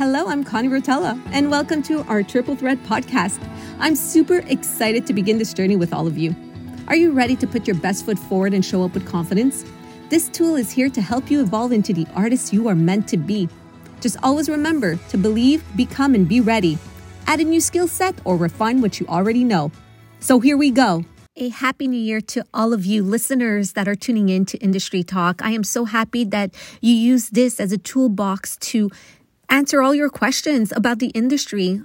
Hello, I'm Connie Rotella, and welcome to our Triple Threat podcast. I'm super excited to begin this journey with all of you. Are you ready to put your best foot forward and show up with confidence? This tool is here to help you evolve into the artist you are meant to be. Just always remember to believe, become, and be ready. Add a new skill set or refine what you already know. So here we go. A happy new year to all of you listeners that are tuning in to Industry Talk. I am so happy that you use this as a toolbox to answer all your questions about the industry.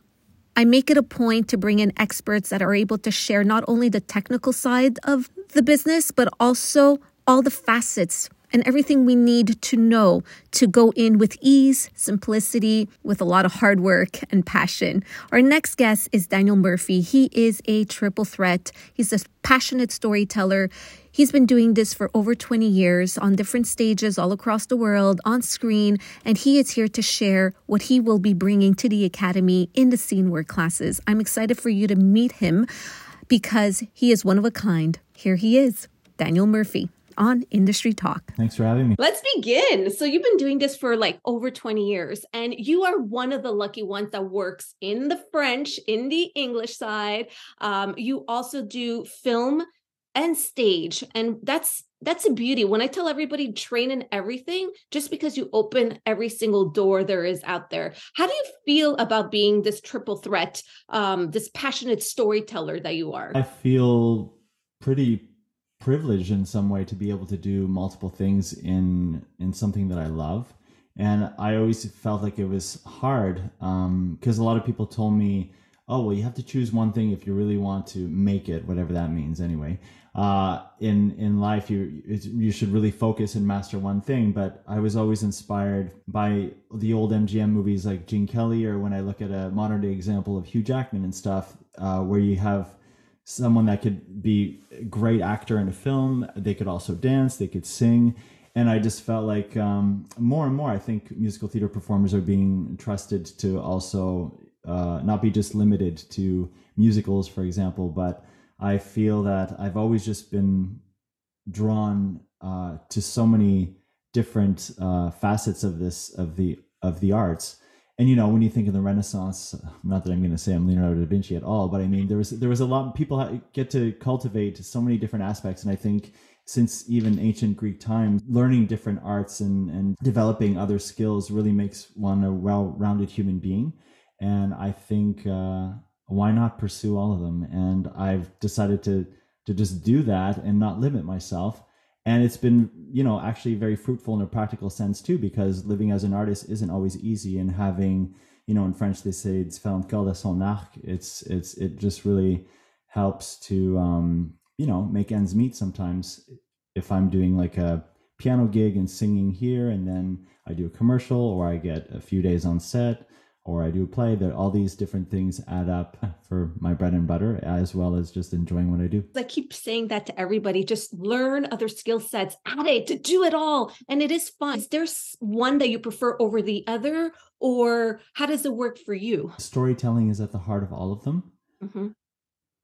I make it a point to bring in experts that are able to share not only the technical side of the business, but also all the facets and everything we need to know to go in with ease, simplicity, with a lot of hard work and passion. Our next guest is Daniel Murphy. He is a triple threat. He's a passionate storyteller. He's been doing this for over 20 years on different stages all across the world, on screen, and he is here to share what he will be bringing to the Academy in the scene work classes. I'm excited for you to meet him because he is one of a kind. Here he is, Daniel Murphy on Industry Talk. Thanks for having me. Let's begin. So, you've been doing this for like over 20 years, and you are one of the lucky ones that works in the French, in the English side. Um, you also do film and stage, and that's that's a beauty. When I tell everybody train in everything, just because you open every single door there is out there. How do you feel about being this triple threat, um, this passionate storyteller that you are? I feel pretty privileged in some way to be able to do multiple things in in something that I love. And I always felt like it was hard because um, a lot of people told me, "Oh, well, you have to choose one thing if you really want to make it, whatever that means." Anyway, uh, in in life, you you should really focus and master one thing. But I was always inspired by the old MGM movies like Gene Kelly, or when I look at a modern day example of Hugh Jackman and stuff, uh, where you have someone that could be a great actor in a film. They could also dance, they could sing. And I just felt like um, more and more, I think musical theater performers are being trusted to also uh, not be just limited to musicals, for example. But I feel that I've always just been drawn uh, to so many different uh, facets of this of the of the arts. And you know when you think of the renaissance not that i'm going to say i'm leonardo da vinci at all but i mean there was there was a lot people get to cultivate so many different aspects. And i think since even ancient greek times learning different arts and and developing other skills really makes one a well-rounded human being. And i think uh, why not pursue all of them? And i've decided to to just do that and not limit myself. And it's been you know actually very fruitful in a practical sense too because living as an artist isn't always easy and having you know in french they say it's encore de son arc it's it's it just really helps to um you know make ends meet sometimes. If i'm doing like a piano gig and singing here and then i do a commercial or i get a few days on set or I do a play, that all these different things add up for my bread and butter, as well as just enjoying what I do. I keep saying that to everybody just learn other skill sets, add it to do it all. And it is fun. Is there one that you prefer over the other, or how does it work for you? Storytelling is at the heart of all of them. Mm-hmm.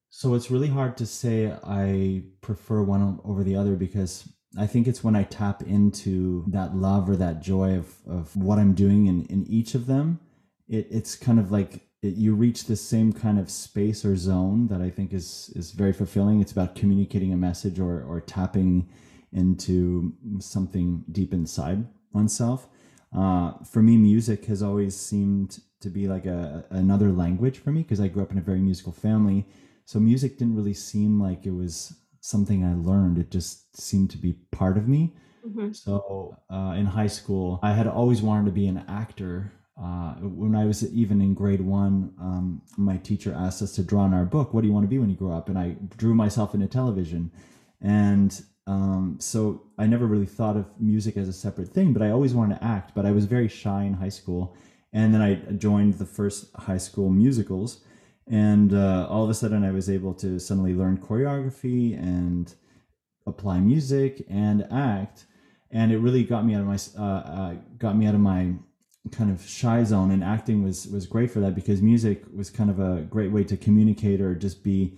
So it's really hard to say I prefer one over the other because I think it's when I tap into that love or that joy of, of what I'm doing in, in each of them it, it's kind of like it, you reach the same kind of space or zone that I think is is very fulfilling. It's about communicating a message or or tapping into something deep inside oneself. Uh, for me, music has always seemed to be like a another language for me because I grew up in a very musical family. So music didn't really seem like it was something I learned. It just seemed to be part of me. Mm-hmm. So uh, in high school, I had always wanted to be an actor uh, when I was even in grade one, um, my teacher asked us to draw in our book, What do you want to be when you grow up? And I drew myself into television. And um, so I never really thought of music as a separate thing, but I always wanted to act. But I was very shy in high school. And then I joined the first high school musicals. And uh, all of a sudden, I was able to suddenly learn choreography and apply music and act. And it really got me out of my uh, uh got me out of my kind of shy zone and acting was was great for that because music was kind of a great way to communicate or just be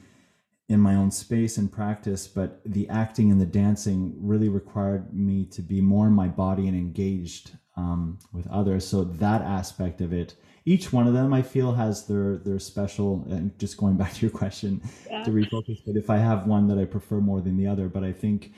in my own space and practice, but the acting and the dancing really required me to be more in my body and engaged um, with others. So that aspect of it, each one of them, I feel has their their special. And just going back to your question yeah. to refocus, but if I have one that I prefer more than the other, but I think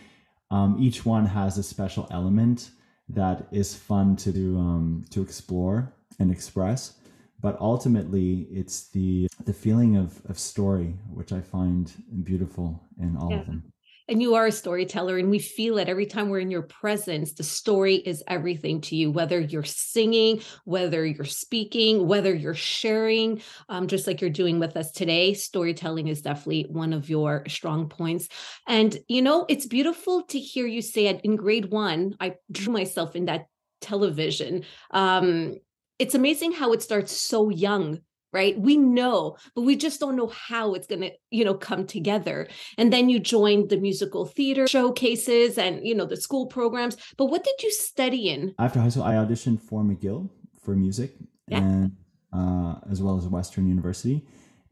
um, each one has a special element that is fun to do um, to explore and express but ultimately it's the the feeling of of story which i find beautiful in all yeah. of them and you are a storyteller and we feel it every time we're in your presence. The story is everything to you whether you're singing whether you're speaking whether you're sharing um, just like you're doing with us today. Storytelling is definitely one of your strong points. And you know it's beautiful to hear you say it in grade one. I drew myself in that television. Um, it's amazing how it starts so young right? We know but we just don't know how it's going to you know come together. And then you joined the musical theater showcases and you know the school programs. But what did you study in? After high school i auditioned for mcgill for music yeah. and uh, as well as western university.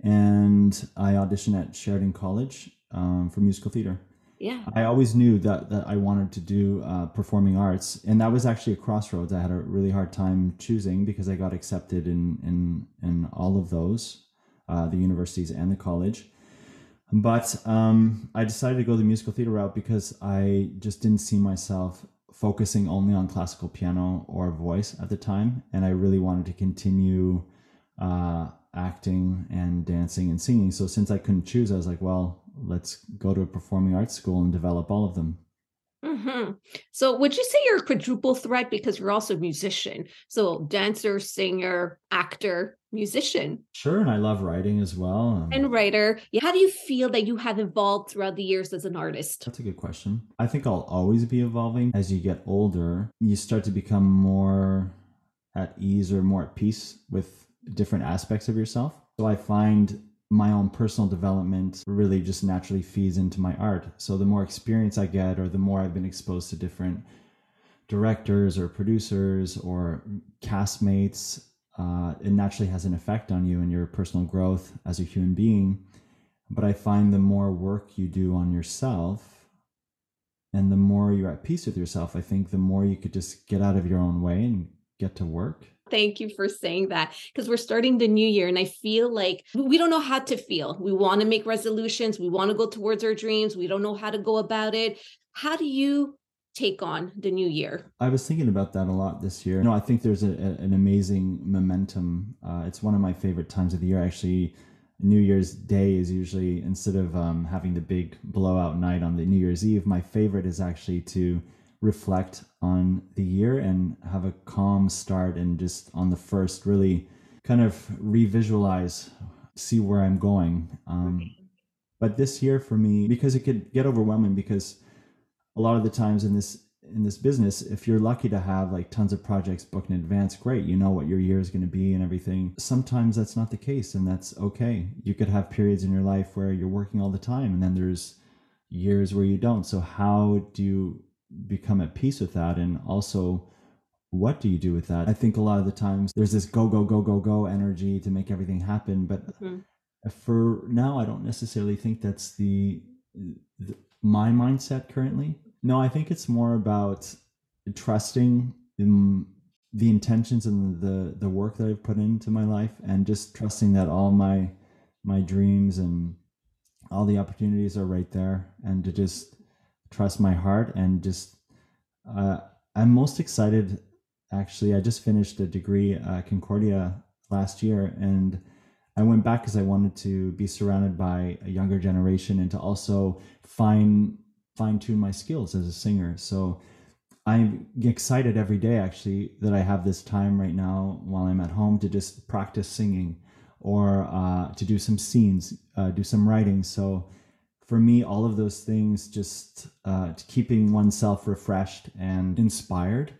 And i auditioned at sheridan college um, for musical theater yeah. I always knew that that i wanted to do uh, performing arts and that was actually a crossroads. I had a really hard time choosing because i got accepted in in in all of those uh, the universities and the college. But um, i decided to go the musical theater route because i just didn't see myself focusing only on classical piano or voice at the time and i really wanted to continue uh, acting and dancing and singing. So since i couldn't choose i was like well let's go to a performing arts school and develop all of them. Mm-hmm. So, would you say you're a quadruple threat because you're also a musician? So, dancer, singer, actor, musician. Sure, and I love writing as well. Um, and writer. How do you feel that you have evolved throughout the years as an artist? That's a good question. I think I'll always be evolving. As you get older, you start to become more at ease or more at peace with different aspects of yourself. So, I find my own personal development really just naturally feeds into my art. So the more experience I get, or the more I've been exposed to different directors or producers or castmates, uh, it naturally has an effect on you and your personal growth as a human being. But I find the more work you do on yourself and the more you're at peace with yourself, I think the more you could just get out of your own way and get to work Thank you for saying that because we're starting the new year and I feel like we don't know how to feel. We want to make resolutions, we want to go towards our dreams, we don't know how to go about it. How do you take on the new year? I was thinking about that a lot this year. No, I think there's a, a, an amazing momentum. Uh, it's one of my favorite times of the year. Actually, New Year's Day is usually instead of um, having the big blowout night on the New Year's Eve, my favorite is actually to reflect on the year and have a calm start and just on the first really kind of revisualize see where i'm going. Um, but this year for me because it could get overwhelming because a lot of the times in this in this business if you're lucky to have like tons of projects booked in advance great you know what your year is going to be and everything. Sometimes that's not the case and that's okay. You could have periods in your life where you're working all the time and then there's years where you don't. So how do you become at peace with that? And also what do you do with that? I think a lot of the times there's this go go go go go energy to make everything happen but mm-hmm. for now i don't necessarily think that's the, the, my mindset currently. No i think it's more about trusting in the intentions and the the work that i've put into my life and just trusting that all my my dreams and all the opportunities are right there and to just trust my heart and just uh, i'm most excited actually. I just finished a degree at concordia last year and i went back because i wanted to be surrounded by a younger generation and to also fine fine tune my skills as a singer. So i'm excited every day actually that i have this time right now while i'm at home to just practice singing or uh, to do some scenes uh, do some writing. So for me, all of those things, just uh, keeping oneself refreshed and inspired,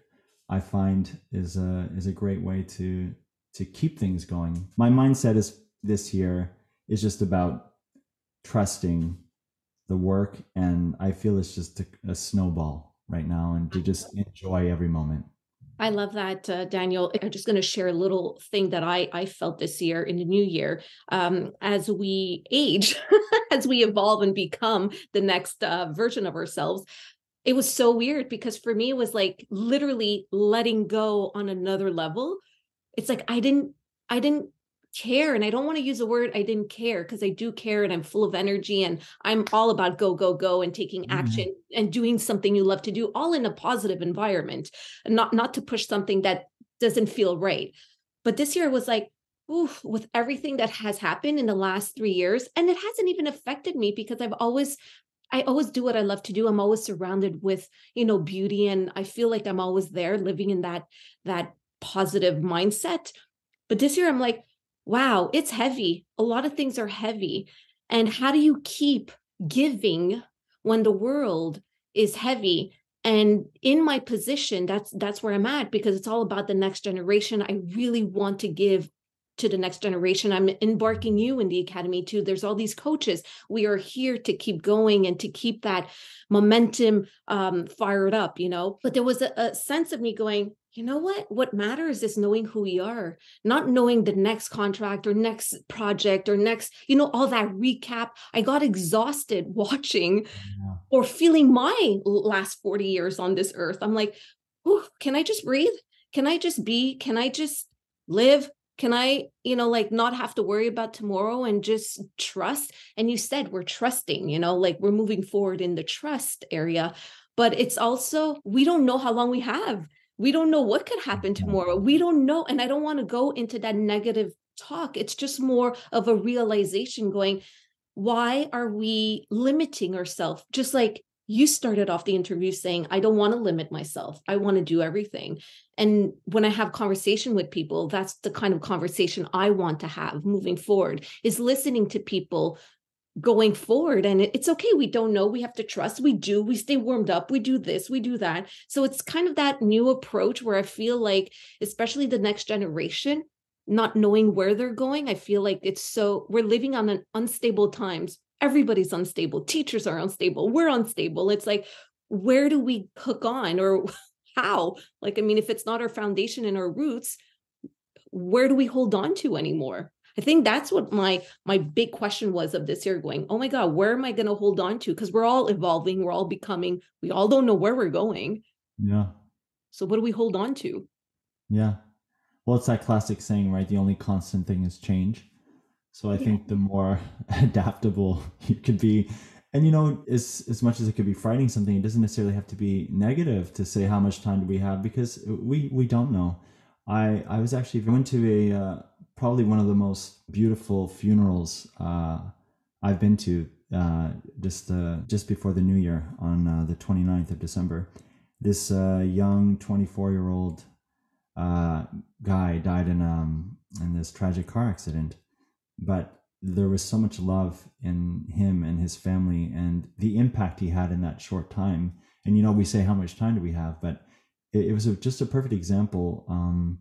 I find is a is a great way to to keep things going. My mindset is this year is just about trusting the work, and I feel it's just a, a snowball right now, and to just enjoy every moment. I love that, uh, Daniel. I'm just going to share a little thing that I I felt this year in the new year. Um, as we age, as we evolve and become the next uh, version of ourselves, it was so weird because for me it was like literally letting go on another level. It's like I didn't I didn't care and i don't want to use the word i didn't care because i do care and i'm full of energy and i'm all about go go go and taking mm-hmm. action mm-hmm. and doing something you love to do all in a positive environment and not not to push something that doesn't feel right but this year was like oof, with everything that has happened in the last three years and it hasn't even affected me because i've always I always do what I love to do. I'm always surrounded with, you know, beauty and I feel like I'm always there living in that that positive mindset. But this year I'm like, wow, it's heavy. A lot of things are heavy. And how do you keep giving when the world is heavy? And in my position, that's that's where I'm at because it's all about the next generation. I really want to give to the next generation. I'm embarking you in the academy too. There's all these coaches. We are here to keep going and to keep that momentum um, fired up, you know. But there was a, a sense of me going, you know what? What matters is knowing who we are, not knowing the next contract or next project or next, you know, all that recap. I got exhausted watching yeah. or feeling my last 40 years on this earth. I'm like, can I just breathe? Can I just be? Can I just live? Can I, you know, like not have to worry about tomorrow and just trust? And you said we're trusting, you know, like we're moving forward in the trust area. But it's also, we don't know how long we have we don't know what could mm-hmm. happen tomorrow. We don't know. And I don't want to go into that negative talk. It's just more of a realization going, why are we limiting ourselves? Just like you started off the interview saying, I don't want to limit myself. I want to do everything. And when I have conversation with people, that's the kind of conversation I want to have moving forward is listening to people going forward and it's okay we don't know we have to trust we do we stay warmed up we do this we do that. So it's kind of that new approach where i feel like especially the next generation not knowing where they're going i feel like it's so we're living on an unstable times. Everybody's unstable teachers are unstable we're unstable. It's like where do we hook on or how? Like i mean if it's not our foundation and our roots where do we hold on to anymore I think that's what my my big question was of this year going, oh my God, where am I going to hold on to? Because we're all evolving, we're all becoming, we all don't know where we're going. Yeah. So what do we hold on to? Yeah. Well, it's that classic saying, right? The only constant thing is change. So I yeah. think the more adaptable you could be, and you know, as as much as it could be frightening something, it doesn't necessarily have to be negative to say how much time do we have because we we don't know. I I was actually went to a uh, probably one of the most beautiful funerals uh, I've been to uh, just uh, just before the new year on uh, the 29th of December. This uh, young 24 year old uh, guy died in um, in this tragic car accident, but there was so much love in him and his family and the impact he had in that short time. And you know, we say how much time do we have, but it, it was a, just a perfect example. Um,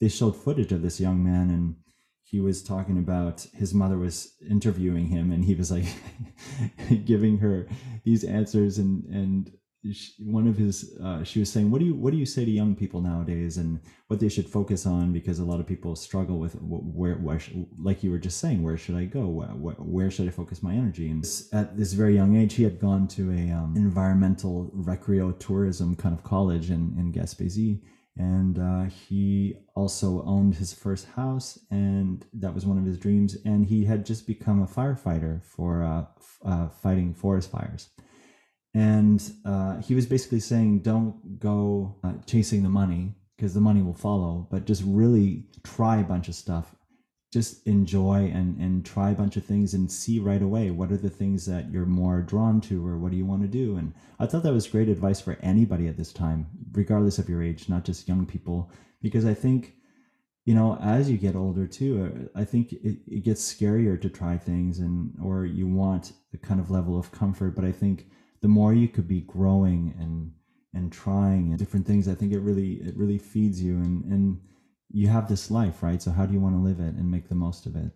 they showed footage of this young man and he was talking about his mother was interviewing him and he was like giving her these answers and and she, one of his uh, she was saying what do you what do you say to young people nowadays and what they should focus on? Because a lot of people struggle with where, where like you were just saying where should i go? Where, where should i focus my energy? And at this very young age he had gone to a um, environmental recreo tourism kind of college in in gaspésie and uh, he also owned his first house and that was one of his dreams and he had just become a firefighter for uh, uh, fighting forest fires. And uh, he was basically saying don't go uh, chasing the money because the money will follow but just really try a bunch of stuff just enjoy and and try a bunch of things and see right away what are the things that you're more drawn to or what do you want to do. And i thought that was great advice for anybody at this time regardless of your age not just young people. Because i think you know as you get older too uh, i think it, it gets scarier to try things and or you want a kind of level of comfort. But i think the more you could be growing and and trying and different things i think it really it really feeds you. And and you have this life, right? So how do you want to live it and make the most of it?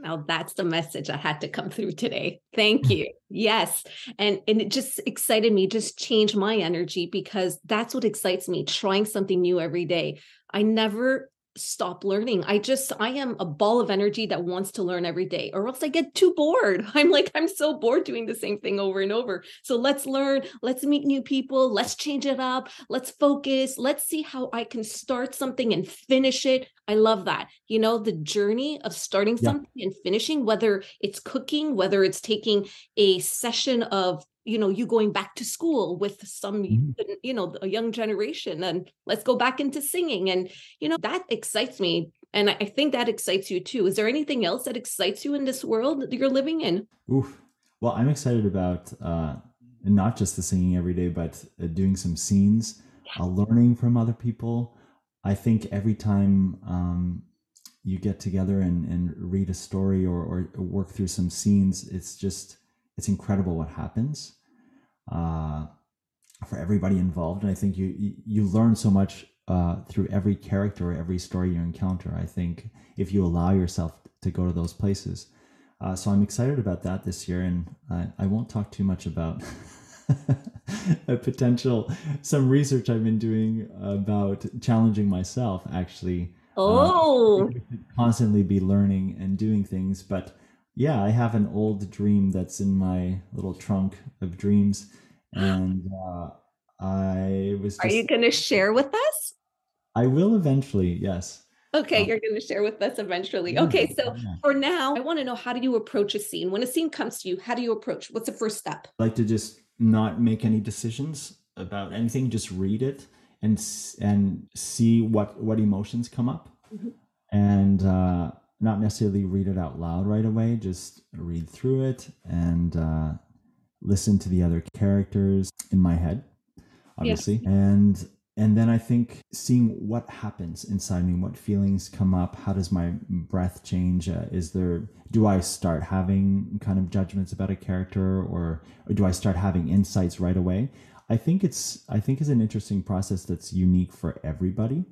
Now that's the message I had to come through today. Thank you. yes. And and it just excited me, just changed my energy because that's what excites me, trying something new every day. I never stop learning. I just, I am a ball of energy that wants to learn every day, or else I get too bored. I'm like, I'm so bored doing the same thing over and over. So let's learn, let's meet new people, let's change it up, let's focus, let's see how I can start something and finish it. I love that. You know, the journey of starting something yeah. and finishing, whether it's cooking, whether it's taking a session of you know you going back to school with some mm-hmm. you know a young generation and let's go back into singing and you know that excites me and i think that excites you too is there anything else that excites you in this world that you're living in Oof. well i'm excited about uh not just the singing every day but uh, doing some scenes uh, learning from other people i think every time um you get together and, and read a story or, or work through some scenes it's just it's incredible what happens uh, for everybody involved. And I think you you learn so much uh, through every character, or every story you encounter. I think if you allow yourself to go to those places. Uh, so I'm excited about that this year, and I, I won't talk too much about a potential some research I've been doing about challenging myself. Actually, uh, oh, constantly be learning and doing things, but yeah, I have an old dream that's in my little trunk of dreams, and uh, I was. Just, Are you going to share with us? I will eventually. Yes. Okay, uh, you're going to share with us eventually. Yeah, okay, so yeah. for now, I want to know how do you approach a scene? When a scene comes to you, how do you approach? What's the first step? I like to just not make any decisions about anything, just read it and and see what what emotions come up. Mm-hmm. And uh not necessarily read it out loud right away, just read through it and uh, listen to the other characters in my head, obviously. Yeah. And and then I think seeing what happens inside me, what feelings come up, how does my breath change? Uh, is there do I start having kind of judgments about a character, or, or do I start having insights right away? I think it's I think is an interesting process that's unique for everybody.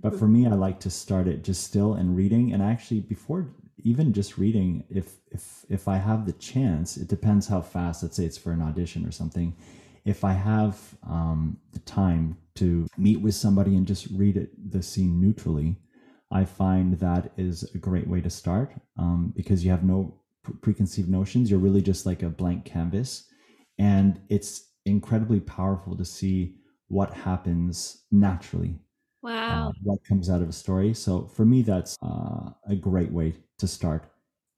But for me, I like to start it just still and reading. And actually, before even just reading, if if if I have the chance, it depends how fast. Let's say it's for an audition or something. If I have um, the time to meet with somebody and just read it, the scene neutrally, I find that is a great way to start um, because you have no preconceived notions. You're really just like a blank canvas, and it's incredibly powerful to see what happens naturally Wow. Uh, what comes out of a story. So for me, that's uh, a great way to start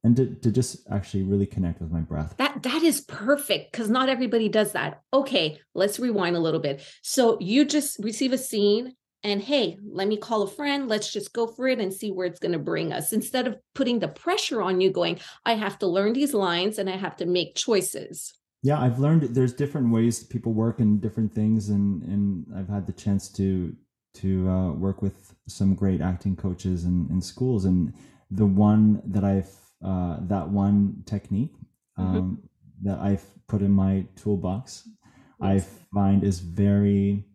and to, to just actually really connect with my breath. That that is perfect because not everybody does that. Okay, let's rewind a little bit. So you just receive a scene and hey, let me call a friend, let's just go for it and see where it's going to bring us instead of putting the pressure on you going, I have to learn these lines and I have to make choices. Yeah, I've learned there's different ways people work in different things and and I've had the chance to to uh, work with some great acting coaches in, in schools. And the one that I've, uh, that one technique mm-hmm. um, mm-hmm. that I've put in my toolbox, I find is very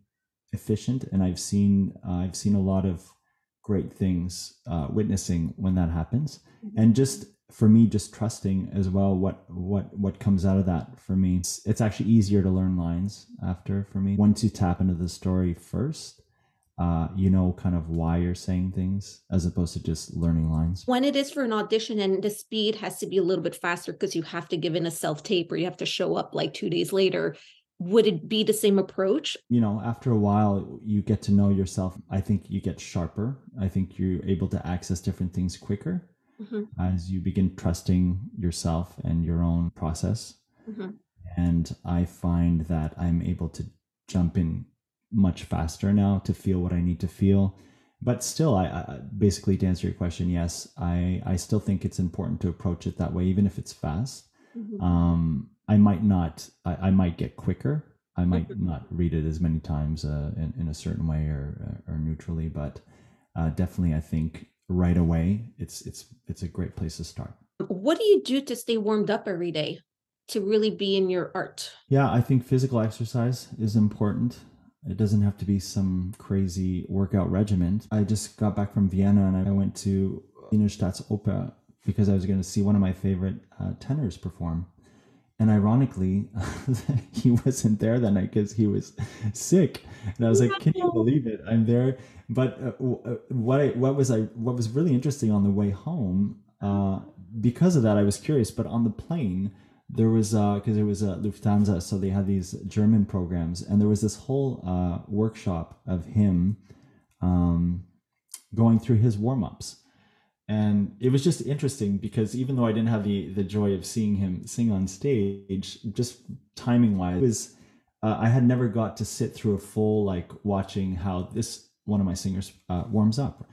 efficient. And I've seen, uh, I've seen a lot of great things uh, witnessing when that happens. Mm-hmm. And just for me, just trusting as well what what what comes out of that for me. It's, it's actually easier to learn lines after for me once you tap into the story first uh, you know kind of why you're saying things as opposed to just learning lines? When it is for an audition and the speed has to be a little bit faster because you have to give in a self tape or you have to show up like two days later would it be the same approach? You know after a while you get to know yourself. I think you get sharper. I think you're able to access different things quicker mm-hmm. as you begin trusting yourself and your own process. Mm-hmm. and i find that i'm able to jump in much faster now to feel what I need to feel. But still, I, I, basically to answer your question, yes, I I still think it's important to approach it that way, even if it's fast. Mm-hmm. Um, I might not, I, I might get quicker. I might mm-hmm. not read it as many times uh, in, in a certain way or or neutrally, but uh, definitely, I think right away, it's it's it's a great place to start. What do you do to stay warmed up every day? to really be in your art? Yeah, I think physical exercise is important. It doesn't have to be some crazy workout regimen. I just got back from Vienna and I went to Wiener Staatsoper because I was going to see one of my favorite uh, tenors perform. And ironically, he wasn't there that night because he was sick. And I was like, "Can you believe it? I'm there." But uh, uh, what I, what was I what was really interesting on the way home, uh, because of that, I was curious. But on the plane, there was because uh, it was uh, Lufthansa, so they had these German programs, and there was this whole uh, workshop of him um, going through his warm ups, and it was just interesting because even though I didn't have the the joy of seeing him sing on stage, just timing wise, was uh, I had never got to sit through a full like watching how this one of my singers uh, warms up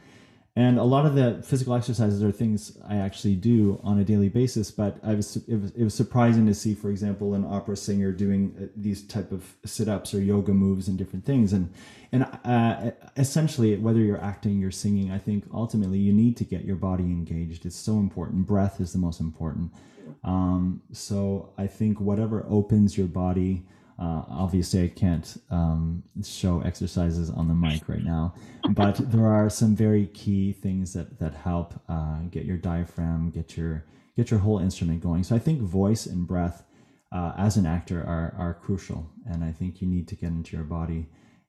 and a lot of the physical exercises are things I actually do on a daily basis. But I was it, was it was surprising to see, for example, an opera singer doing uh, these type of sit ups or yoga moves and different things. And and uh, essentially, whether you're acting, you're singing, I think ultimately you need to get your body engaged. It's so important. Breath is the most important. Um, so I think whatever opens your body uh, obviously, I can't um, show exercises on the mic right now, but there are some very key things that that help uh, get your diaphragm, get your get your whole instrument going. So I think voice and breath, uh, as an actor, are are crucial, and I think you need to get into your body,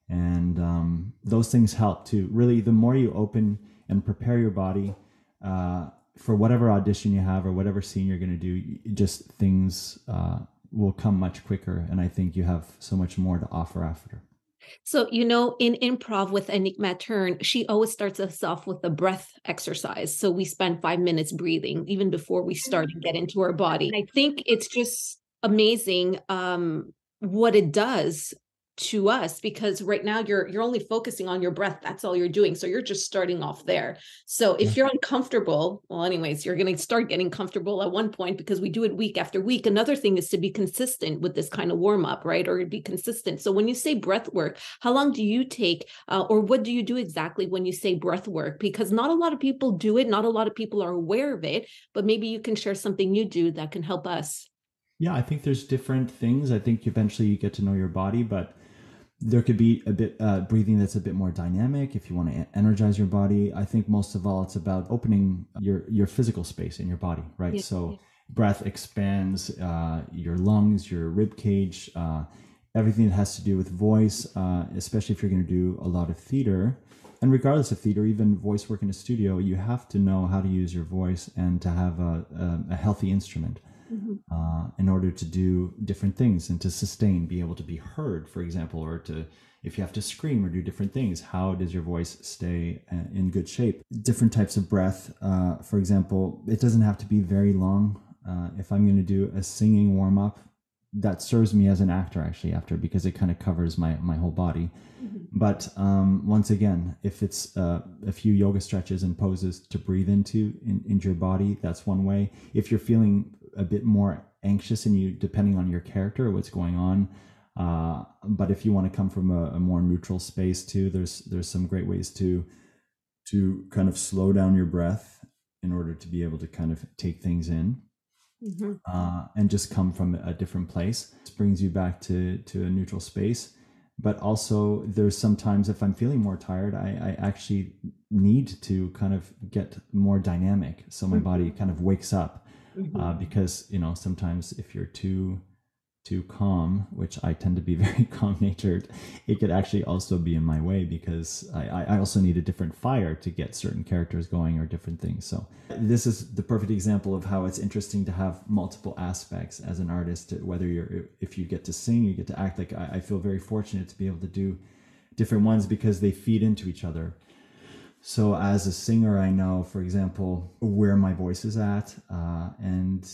and um, those things help too. Really, the more you open and prepare your body uh, for whatever audition you have or whatever scene you're going to do, just things uh, will come much quicker and i think you have so much more to offer after. So you know in improv with Enigma Turn, she always starts us off with a breath exercise. So we spend five minutes breathing even before we start to get into our body. And i think it's just amazing um what it does to us because right now you're you're only focusing on your breath. That's all you're doing. So you're just starting off there. So if you're uncomfortable well anyways you're going to start getting comfortable at one point because we do it week after week. Another thing is to be consistent with this kind of warm up right? Or be consistent. So when you say breath work how long do you take uh, or what do you do exactly when you say breath work? Because not a lot of people do it. Not a lot of people are aware of it but maybe you can share something you do that can help us. Yeah i think there's different things. I think eventually you get to know your body but there could be a bit uh, breathing that's a bit more dynamic if you want to energize your body. I think most of all it's about opening your your physical space in your body right? So breath expands uh, your lungs your rib cage uh, everything that has to do with voice uh, especially if you're going to do a lot of theater. And regardless of theater even voice work in a studio you have to know how to use your voice and to have a, a, a healthy instrument mm-hmm. uh, in order to do different things and to sustain, be able to be heard, for example, or to if you have to scream or do different things, how does your voice stay uh, in good shape? Different types of breath, uh, for example, it doesn't have to be very long. Uh, if I'm going to do a singing warm up, that serves me as an actor actually after because it kind of covers my my whole body. Mm-hmm. But um, once again, if it's uh, a few yoga stretches and poses to breathe into in, into your body, that's one way. If you're feeling a bit more anxious and you depending on your character what's going on uh, but if you want to come from a, a, more neutral space too there's there's some great ways to to kind of slow down your breath in order to be able to kind of take things in mm-hmm. uh, and just come from a different place this brings you back to to a neutral space but also there's sometimes if i'm feeling more tired i, I actually need to kind of get more dynamic so my mm-hmm. body kind of wakes up mm-hmm. uh, because you know sometimes if you're too too calm, which I tend to be very calm natured, it could actually also be in my way because I, I also need a different fire to get certain characters going or different things. So this is the perfect example of how it's interesting to have multiple aspects as an artist. Whether you're if you get to sing, you get to act. Like I, I feel very fortunate to be able to do different ones because they feed into each other. So as a singer, I know, for example, where my voice is at, uh, and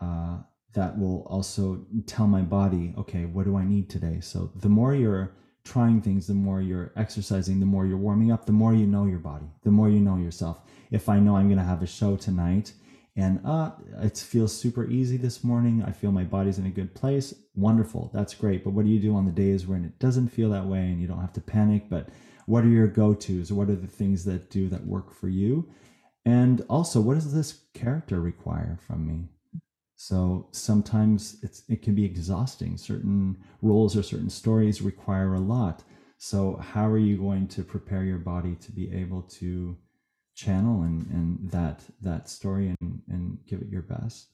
uh, that will also tell my body, okay, what do I need today? So the more you're trying things, the more you're exercising, the more you're warming up, the more you know your body, the more you know yourself. If I know I'm going to have a show tonight and uh, it feels super easy this morning, I feel my body's in a good place, wonderful, that's great. But what do you do on the days when it doesn't feel that way and you don't have to panic, but what are your go-to's? What are the things that do that work for you? And also what does this character require from me? So sometimes it's it can be exhausting. Certain roles or certain stories require a lot. So how are you going to prepare your body to be able to channel and and that that story and and give it your best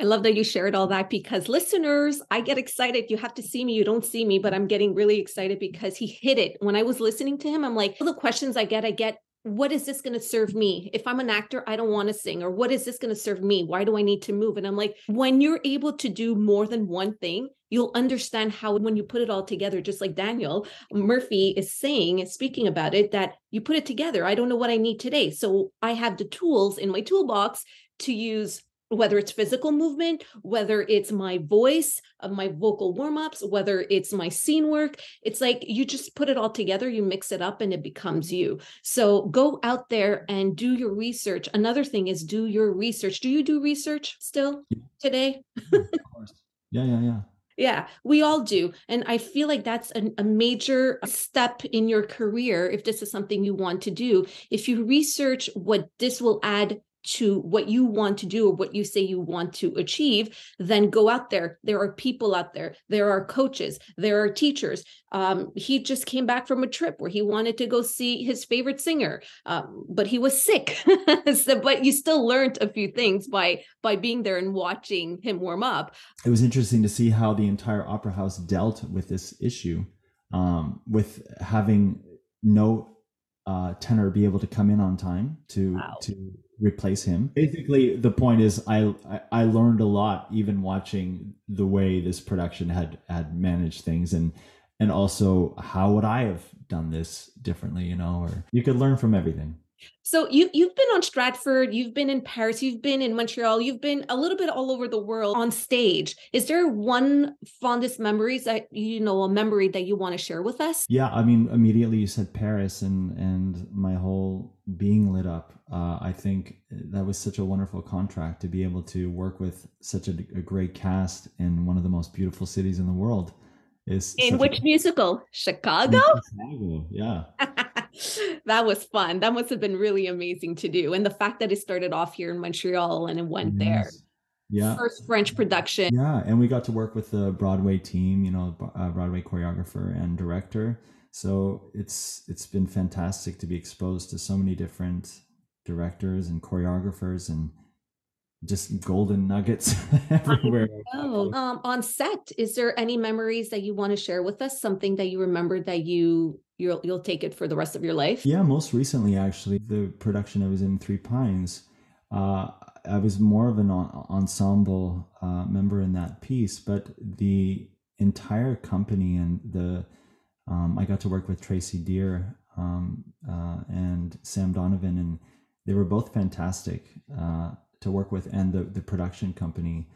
I love that you shared all that because listeners, I get excited. You have to see me, you don't see me, but I'm getting really excited because he hit it. When I was listening to him, I'm like, all the questions I get, I get, what is this going to serve me? If I'm an actor, I don't want to sing. Or what is this going to serve me? Why do I need to move? And I'm like, when you're able to do more than one thing, you'll understand how, when you put it all together, just like Daniel Murphy is saying, speaking about it, that you put it together. I don't know what I need today. So I have the tools in my toolbox to use whether it's physical movement, whether it's my voice, uh, my vocal warm ups, whether it's my scene work. It's like you just put it all together, you mix it up, and it becomes you. So go out there and do your research. Another thing is do your research. Do you do research still today? Yeah, yeah, yeah. Yeah, we all do. And I feel like that's a, a, major step in your career if this is something you want to do. If you research what this will add to what you want to do or what you say you want to achieve, then go out there. There are people out there. There are coaches. There are teachers. Um, he just came back from a trip where he wanted to go see his favorite singer, um, but he was sick. so, but you still learned a few things by by being there and watching him warm up. It was interesting to see how the entire opera house dealt with this issue, um, with having no uh, tenor be able to come in on time to wow. to replace him. Basically, the point is, I, I, I learned a lot even watching the way this production had had managed things, and and also how would I have done this differently? You know, or you could learn from everything. So you you've been on Stratford, you've been in Paris, you've been in Montreal, you've been a little bit all over the world on stage. Is there one fondest memories that you know a memory that you want to share with us? Yeah, I mean immediately you said Paris and and my whole being lit up. Uh, I think that was such a wonderful contract to be able to work with such a, a great cast in one of the most beautiful cities in the world. Is in which a, musical? Chicago. Chicago, yeah. that was fun. That must have been really amazing to do. And the fact that it started off here in Montreal and it went yes. there. Yeah. First French production. Yeah. And we got to work with the Broadway team, you know, uh, Broadway choreographer and director. So it's it's been fantastic to be exposed to so many different directors and choreographers and just golden nuggets everywhere. Oh, um, on set, is there any memories that you want to share with us? Something that you remember that you you'll you'll take it for the rest of your life? Yeah, most recently actually, the production I was in Three Pines. Uh, I was more of an ensemble uh, member in that piece, but the entire company and the um, I got to work with Tracey Deer um, uh, and Sam Donovan, and they were both fantastic uh, to work with, and the the production company.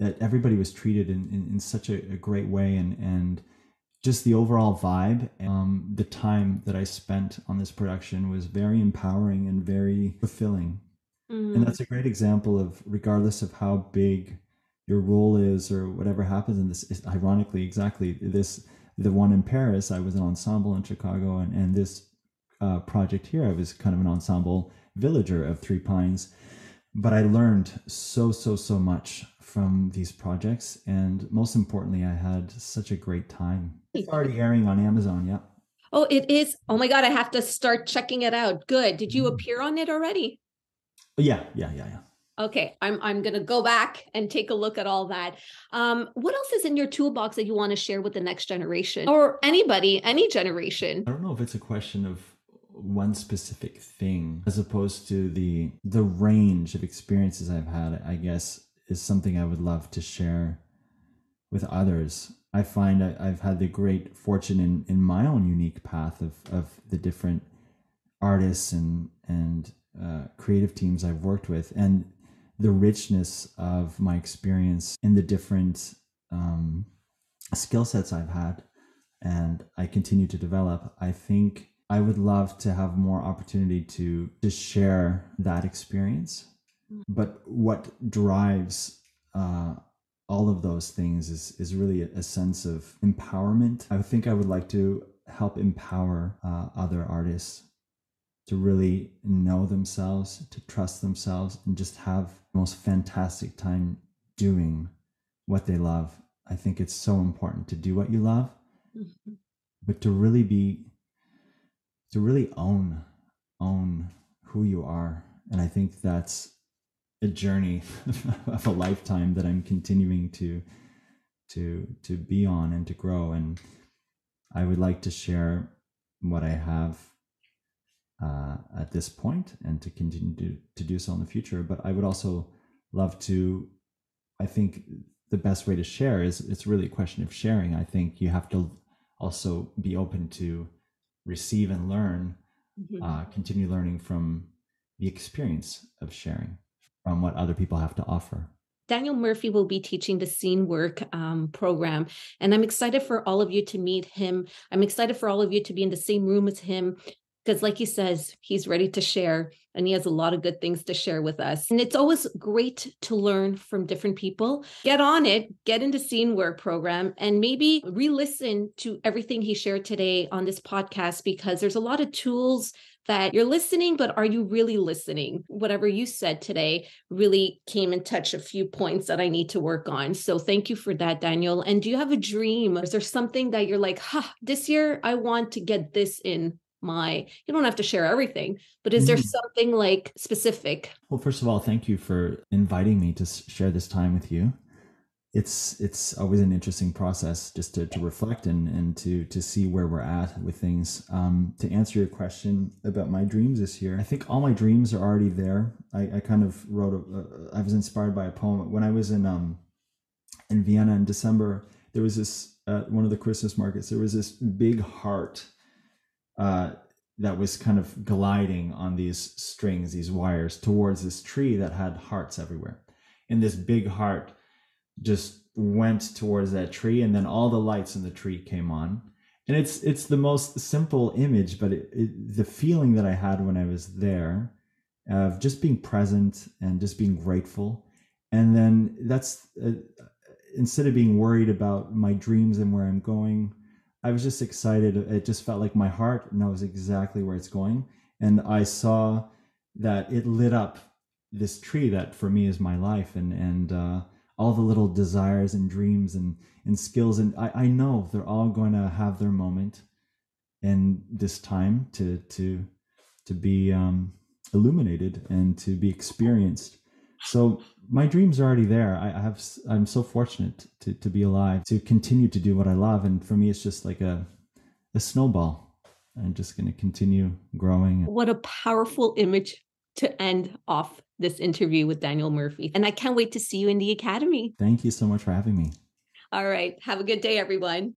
That everybody was treated in, in, in such a, a great way, and and just the overall vibe. Um, the time that I spent on this production was very empowering and very fulfilling. Mm. And that's a great example of, regardless of how big your role is or whatever happens in this, is ironically, exactly this, the one in Paris, I was an ensemble in Chicago, and, and this uh, project here, I was kind of an ensemble villager of Three Pines. But I learned so, so, so much from these projects. And most importantly, I had such a great time. It's already airing on Amazon. Yeah. Oh, it is. Oh my God. I have to start checking it out. Good. Did you mm-hmm. appear on it already? Yeah. Yeah. Yeah. Yeah. Okay, I'm I'm gonna go back and take a look at all that. Um, what else is in your toolbox that you want to share with the next generation or anybody, any generation? I don't know if it's a question of one specific thing as opposed to the the range of experiences I've had. I guess is something I would love to share with others. I find I, have had the great fortune in, in my own unique path of, of the different artists and and uh, creative teams I've worked with, and the richness of my experience in the different um, skill sets I've had, and I continue to develop. I think I would love to have more opportunity to to share that experience but what drives uh, all of those things is is really a, sense of empowerment. I think I would like to help empower uh, other artists to really know themselves, to trust themselves, and just have the most fantastic time doing what they love. I think it's so important to do what you love, mm-hmm. but to really be, to really own, own who you are. And I think that's a journey of a lifetime that I'm continuing to to to be on and to grow. And I would like to share what I have uh, at this point and to continue to, to do so in the future. But I would also love to, I think the best way to share is it's really a question of sharing. I think you have to also be open to receive and learn, mm-hmm. uh, continue learning from the experience of sharing, from what other people have to offer. Daniel Murphy will be teaching the scene work um, program, and I'm excited for all of you to meet him. I'm excited for all of you to be in the same room as him because like he says he's ready to share and he has a lot of good things to share with us. And it's always great to learn from different people. Get on it get into scene work program and maybe re-listen to everything he shared today on this podcast because there's a lot of tools that you're listening but are you really listening? Whatever you said today really came and touched a few points that i need to work on. So thank you for that daniel. And do you have a dream? Is there something that you're like huh this year i want to get this in my you don't have to share everything but is mm. there something like specific? Well first of all thank you for inviting me to share this time with you. It's it's always an interesting process just to, to reflect and and to to see where we're at with things. Um, to answer your question about my dreams this year i think all my dreams are already there. I, I kind of wrote a, uh, i was inspired by a poem. When i was in um in vienna in december there was this uh, one of the christmas markets there was this big heart uh, that was kind of gliding on these strings, these wires, towards this tree that had hearts everywhere. And this big heart just went towards that tree, and then all the lights in the tree came on. And it's it's the most simple image, but it, it, the feeling that I had when I was there of just being present and just being grateful, and then that's uh, instead of being worried about my dreams and where I'm going, I was just excited. It just felt like my heart knows exactly where it's going. And I saw that it lit up this tree that for me is my life and, and, uh, all the little desires and dreams and, and skills. And I, I know they're all going to have their moment in this time to, to, to be, um, illuminated and to be experienced. So my dreams are already there. I, have I'm so fortunate to to be alive to continue to do what I love, and for me, it's just like a a snowball. I'm just going to continue growing. What a powerful image to end off this interview with Daniel Murphy. And I can't wait to see you in the academy. Thank you so much for having me. All right. Have a good day, everyone.